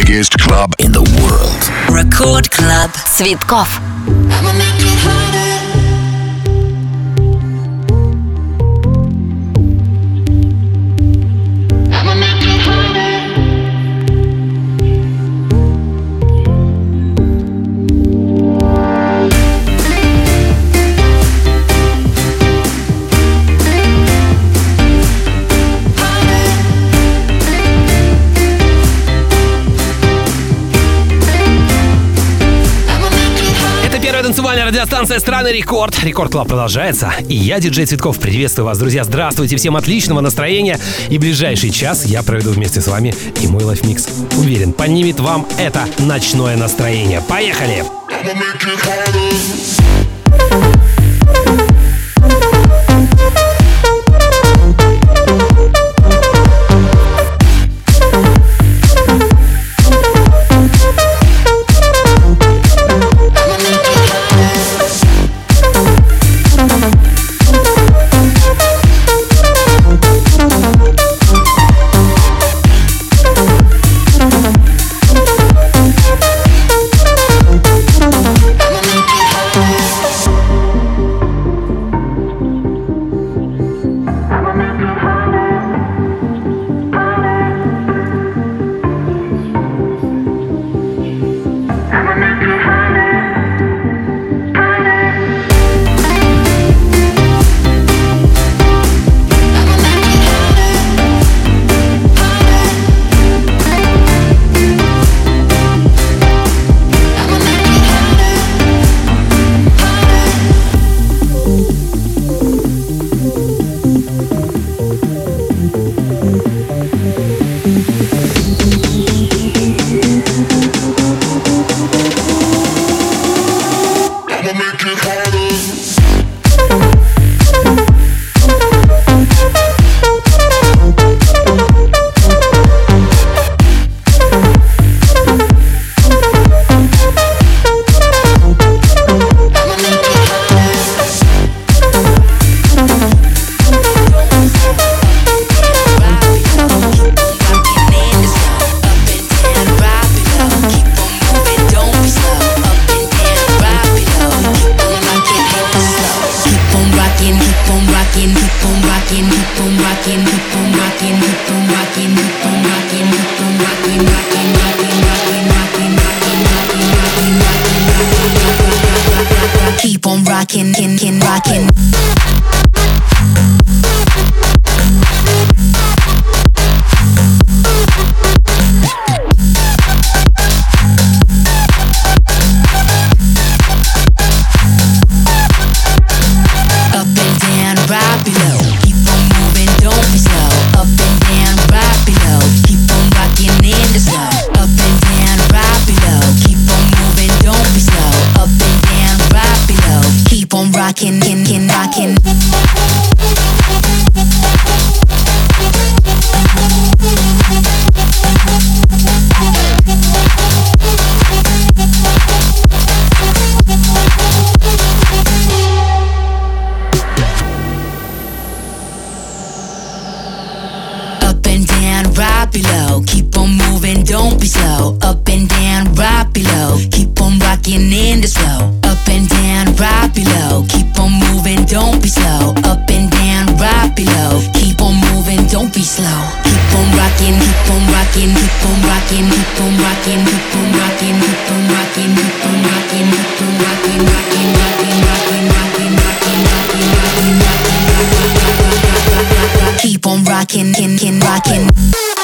biggest club in the world. Record Club. Цветков. I'ma make радиостанция страны Рекорд. Рекорд Клаб продолжается. И я, диджей Цветков, приветствую вас, друзья. Здравствуйте, всем отличного настроения. И ближайший час я проведу вместе с вами и мой лайфмикс. Уверен, поднимет вам это ночное настроение. Поехали! I'ma below. Keep on moving, don't be slow. Up and down, right below. Keep on rocking in the slow. Up and down, right below. Keep on moving, don't be slow. Up and down, right below. Keep on moving, don't be slow. Keep on rocking, keep on rocking, keep on rocking, keep on rocking, keep on rocking, keep on rocking, keep on rocking, keep on rocking, rocking, rocking, rocking, rocking, rocking, rocking, rocking, rocking. Keep on rocking, kin, kin, rocking.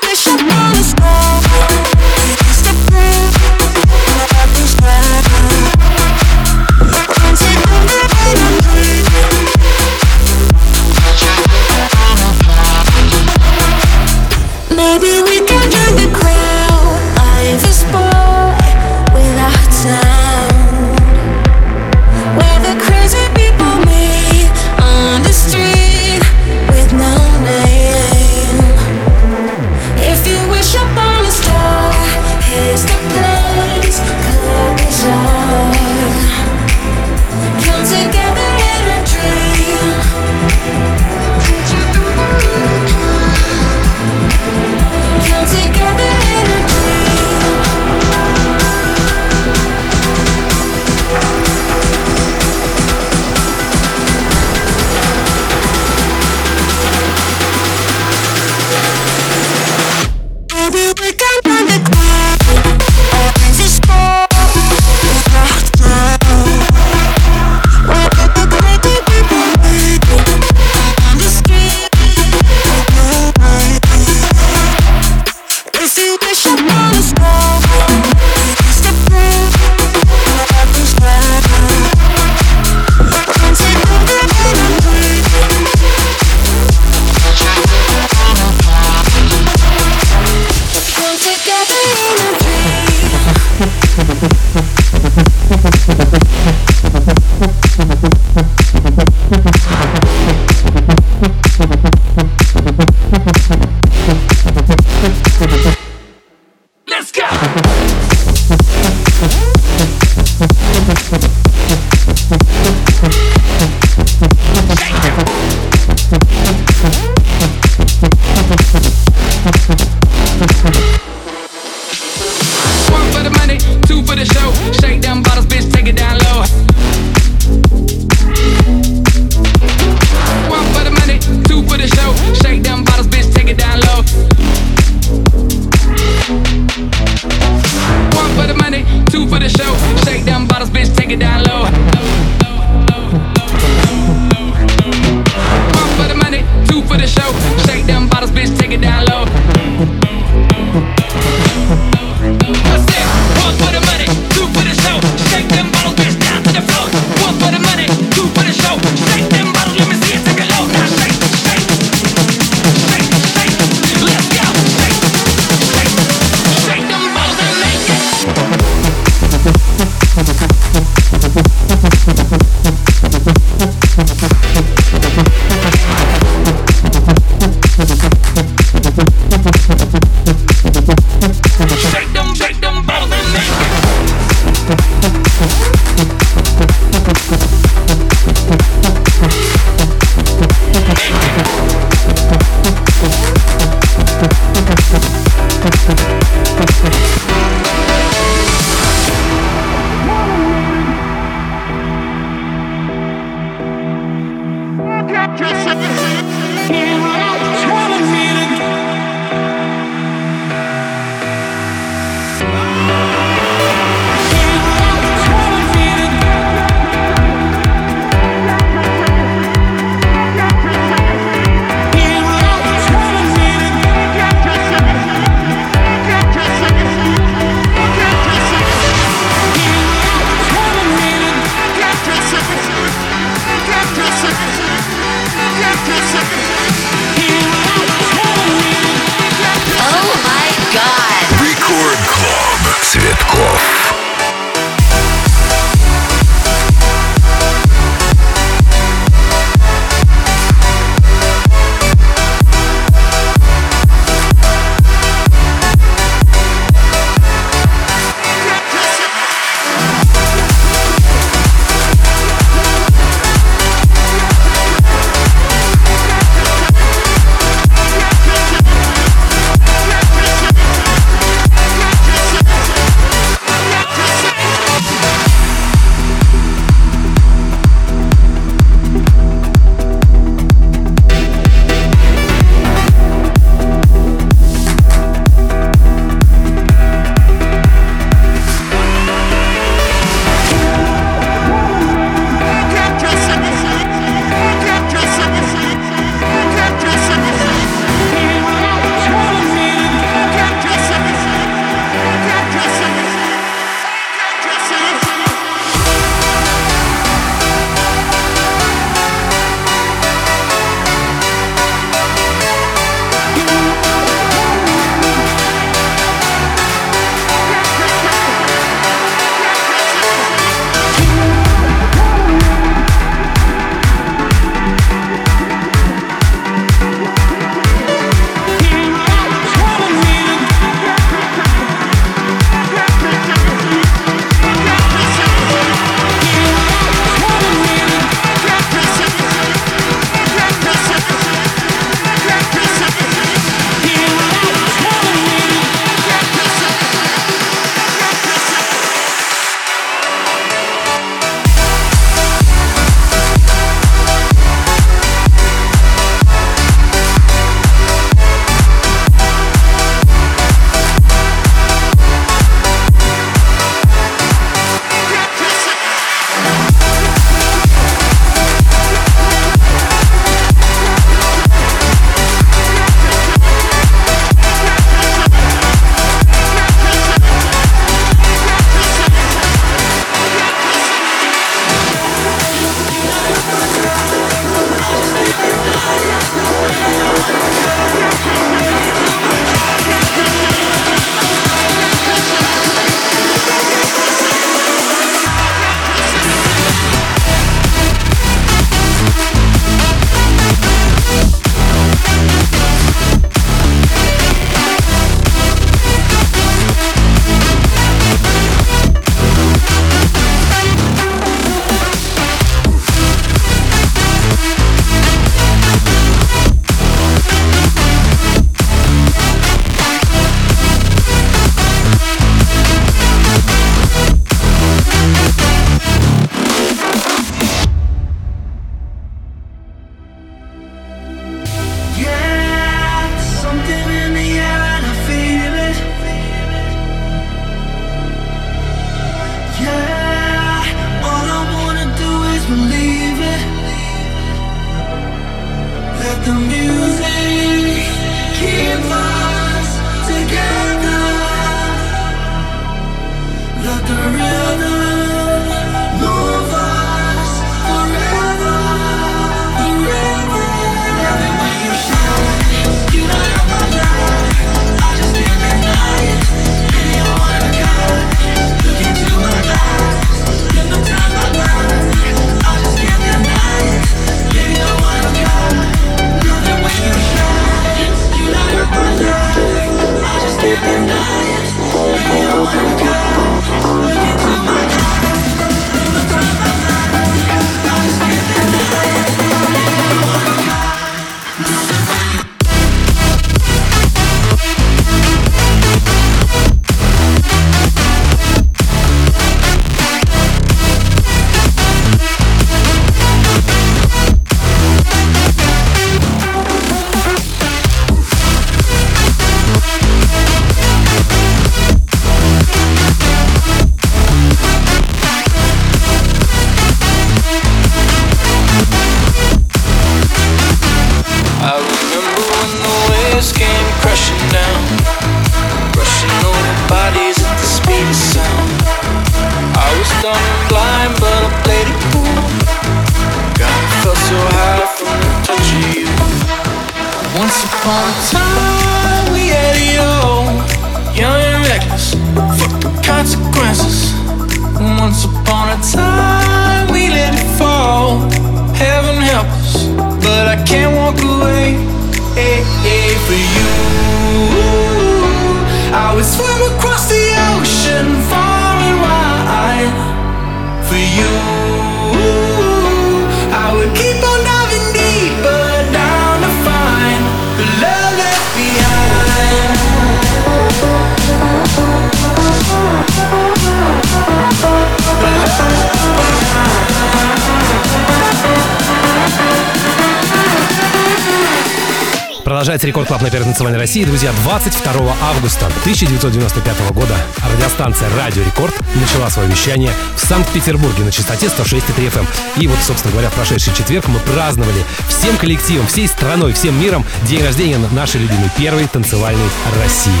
Продолжается Рекорд Клаб на Первой национальной России. Друзья, 22 августа 1995 года радиостанция «Радио Рекорд» начала свое вещание в Санкт-Петербурге на частоте 106,3 FM. Эм. И вот, собственно говоря, в прошедший четверг мы праздновали всем коллективом, всей страной, всем миром день рождения нашей любимой первой танцевальной России.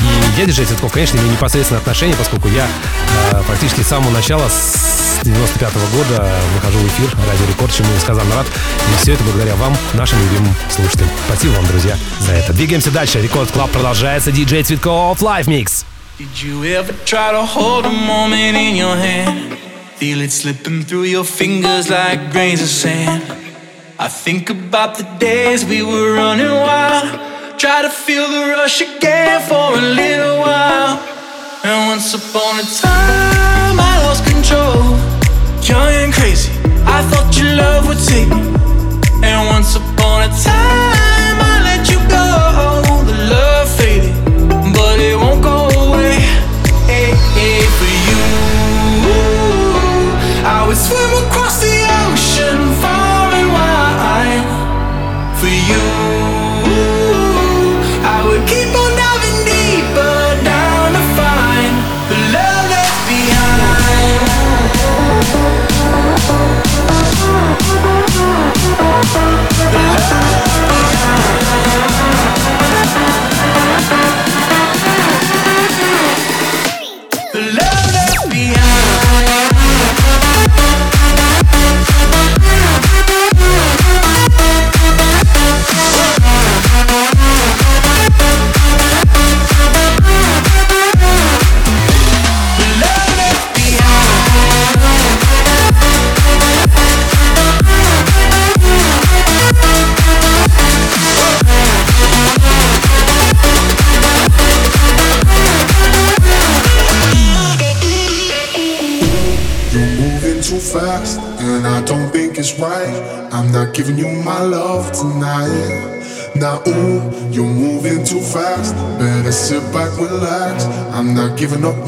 И я, диджей Цветков, конечно, имею непосредственное отношение, поскольку я э, практически с самого начала, с 95 -го года, выхожу в эфир «Радио Рекорд», чему несказанно рад. И все это благодаря вам, нашим любимым слушателям. Спасибо вам, друзья, за это. Двигаемся дальше. Рекорд Клаб продолжается. Диджей Цветков, Live Mix. Did you ever try to hold a moment in your hand? Feel it slipping through your fingers like grains of sand. I think about the days we were running wild. Try to feel the rush again for a little while. And once upon a time, I lost control. Young and crazy, I thought your love would take me. And once upon a time, giving up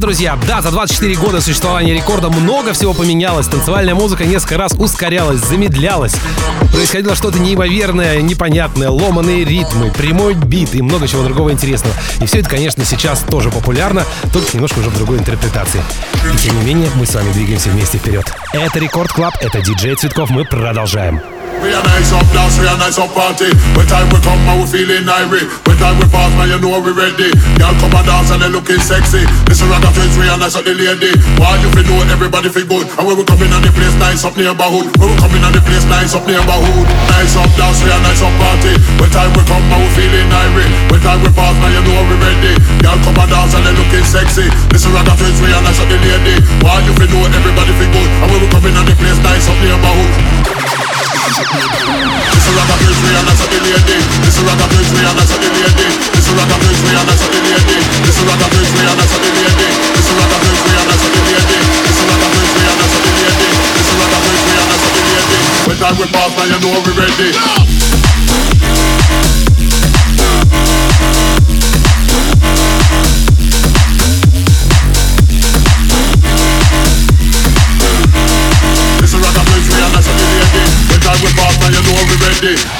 Друзья. Да, за 24 года существования рекорда много всего поменялось. Танцевальная музыка несколько раз ускорялась, замедлялась. Происходило что-то неимоверное, непонятное, ломаные ритмы, прямой бит и много чего другого интересного. И все это, конечно, сейчас тоже популярно, только немножко уже в другой интерпретации. И тем не менее, мы с вами двигаемся вместе вперед. Это Рекорд Клаб, это диджей Цветков, мы продолжаем. We a nice up dance, we a nice up party. When time we come, man, we feeling irie. When time we pass, man, you know we ready. Y'all come and dance and they looking sexy. This is rock twins, we a nice up the lady. Why you feel know everybody feel good? And when we come in on the place, nice up neighborhood. When we come in on the place, nice up neighborhood. Nice up dance, we a nice up party. When time we come, man, we feeling irie. When time we pass, man, you know we ready. Y'all come and dance and they looking sexy. This is rock twins, we a nice up the lady. Why you feel know everybody rock we are not so lady. This is rock we are not so lady. This is rock we are not. This is rock we are not. This is rock we are not. This is rock we are not. When time we pass, now you know we ready. This is rock we are not. When time we pass, now you know we ready.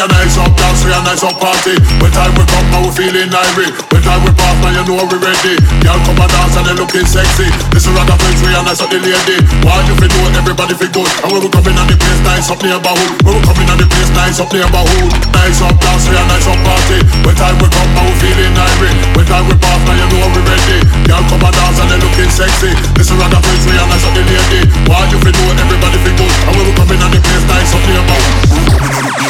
A nice up dance, we a nice up party. When time we come, now we feeling irate. When time we pass, now you know we ready. Y'all come and dance and they looking sexy. This is rather place we a nice up the lady. Why you feel good, everybody feel good. And when we coming on the place, nice up neighborhood. When we coming on the place, nice up neighborhood. Nice up dance, we a nice up party. When time we come, now we feeling irate. When time we pass, now you know we ready. Y'all come and dance and they looking sexy. This is rather place we a nice up the lady. Why you feel good, everybody feel good. And when we coming on the place, nice up neighborhood.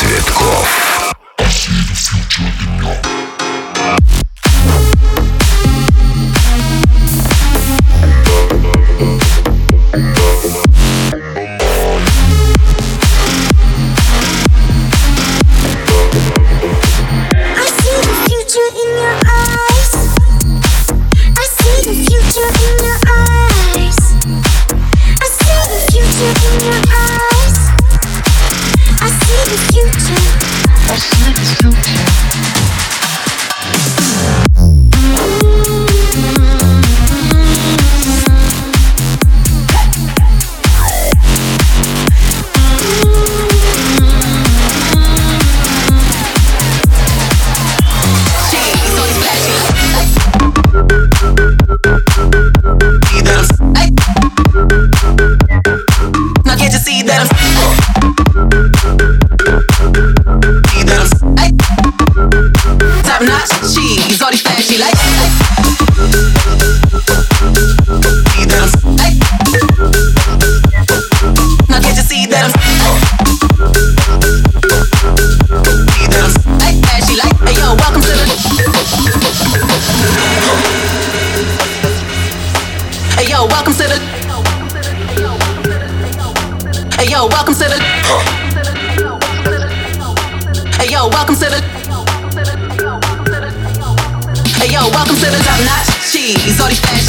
Цветков.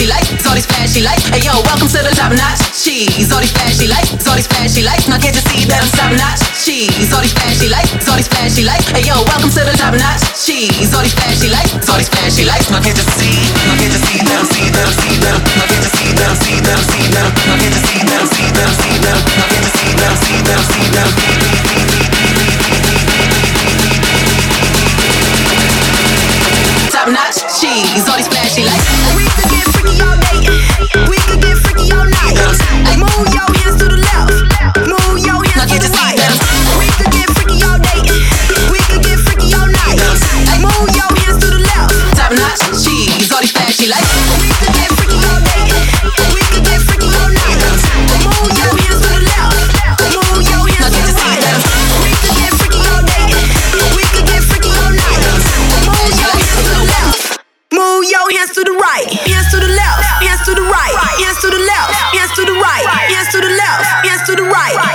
flashy lights, all these flashy lights. Hey yo, welcome to the top notch. She's all these flashy lights, all these flashy lights. Now can't you see that I'm top notch? She's all these flashy lights, all these flashy lights. Hey yo, welcome to the top notch. She's all these flashy lights, all these flashy lights. Now can't you see? Now can't you see that I'm see that I'm see that I'm. Now can't you see that I'm see that I'm see that I'm. Now can't you see that I'm see that I'm see that I'm. Now can't you see that I'm see that I'm see that I'm. Top notch. She's all these.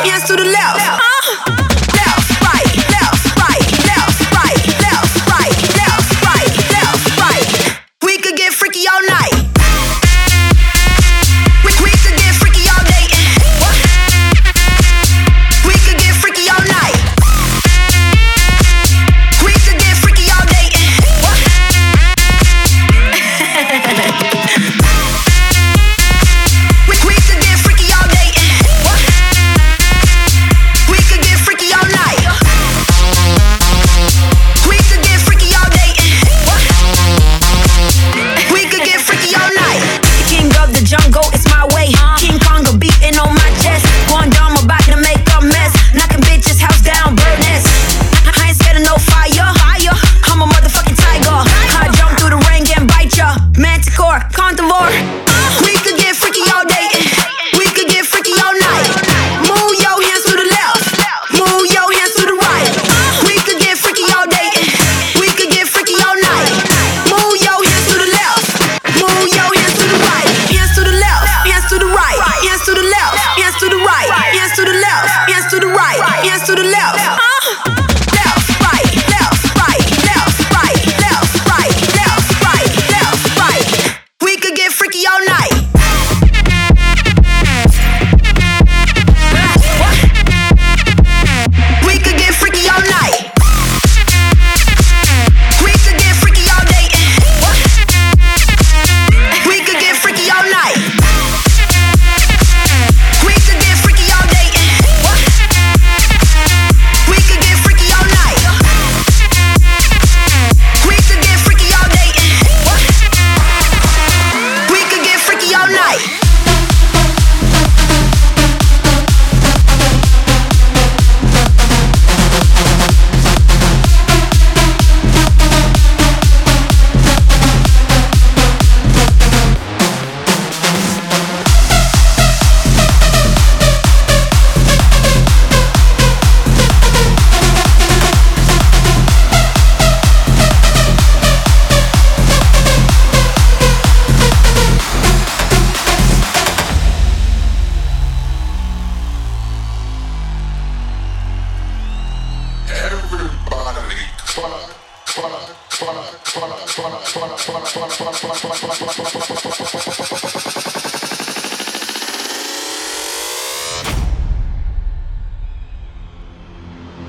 hands to the left.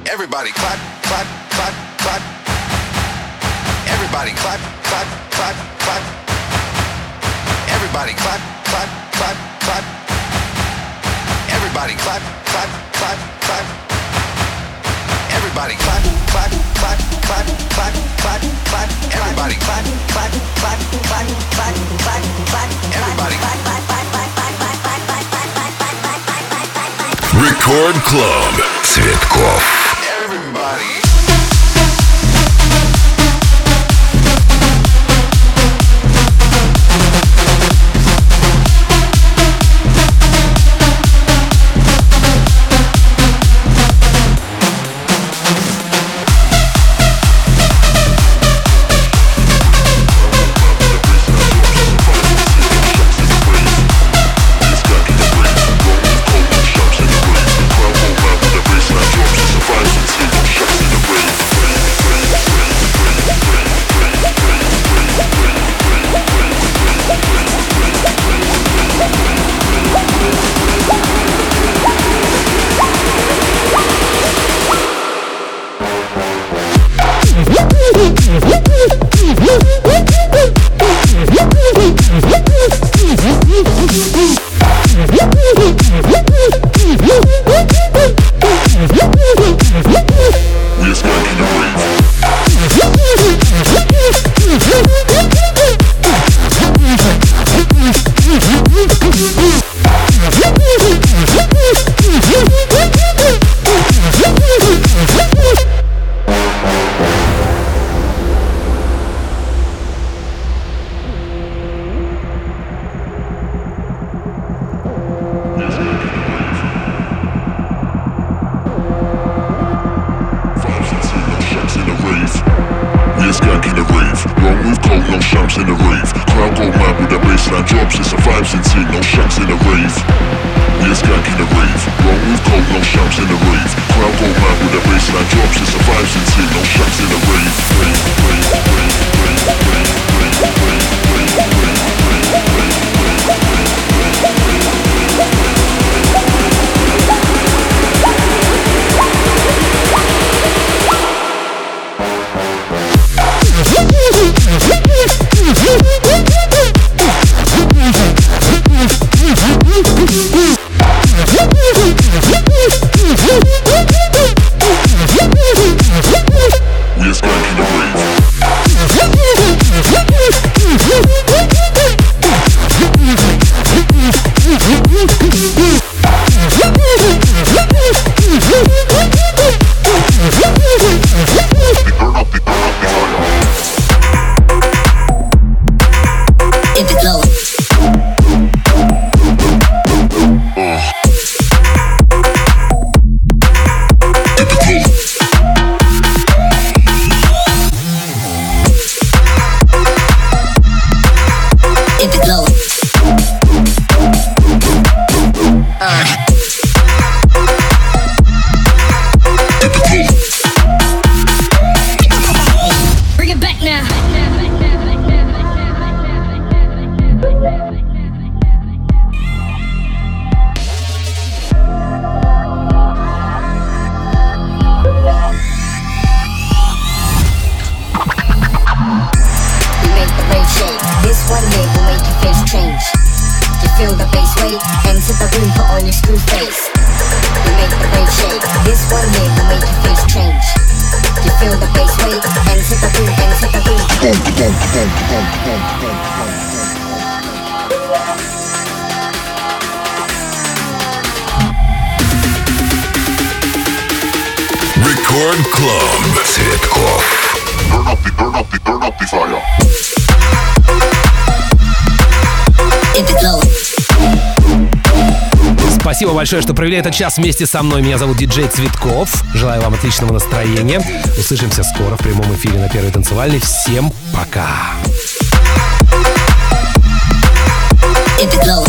Everybody clap, clap, clap, clap. Everybody clap, clap, clap, clap. Everybody clap, clap, clap, clap. Everybody clap, clap, clap, clap. Everybody clap, clap, clap, clap, clap, clap, clap. Everybody clap, clap, clap, clap, clap, clap, clap. Everybody. Record Club Цветков. Everybody. большое, что провели этот час вместе со мной. Меня зовут Диджей Цветков. Желаю вам отличного настроения. Услышимся скоро в прямом эфире на Первой танцевальной. Всем пока! If.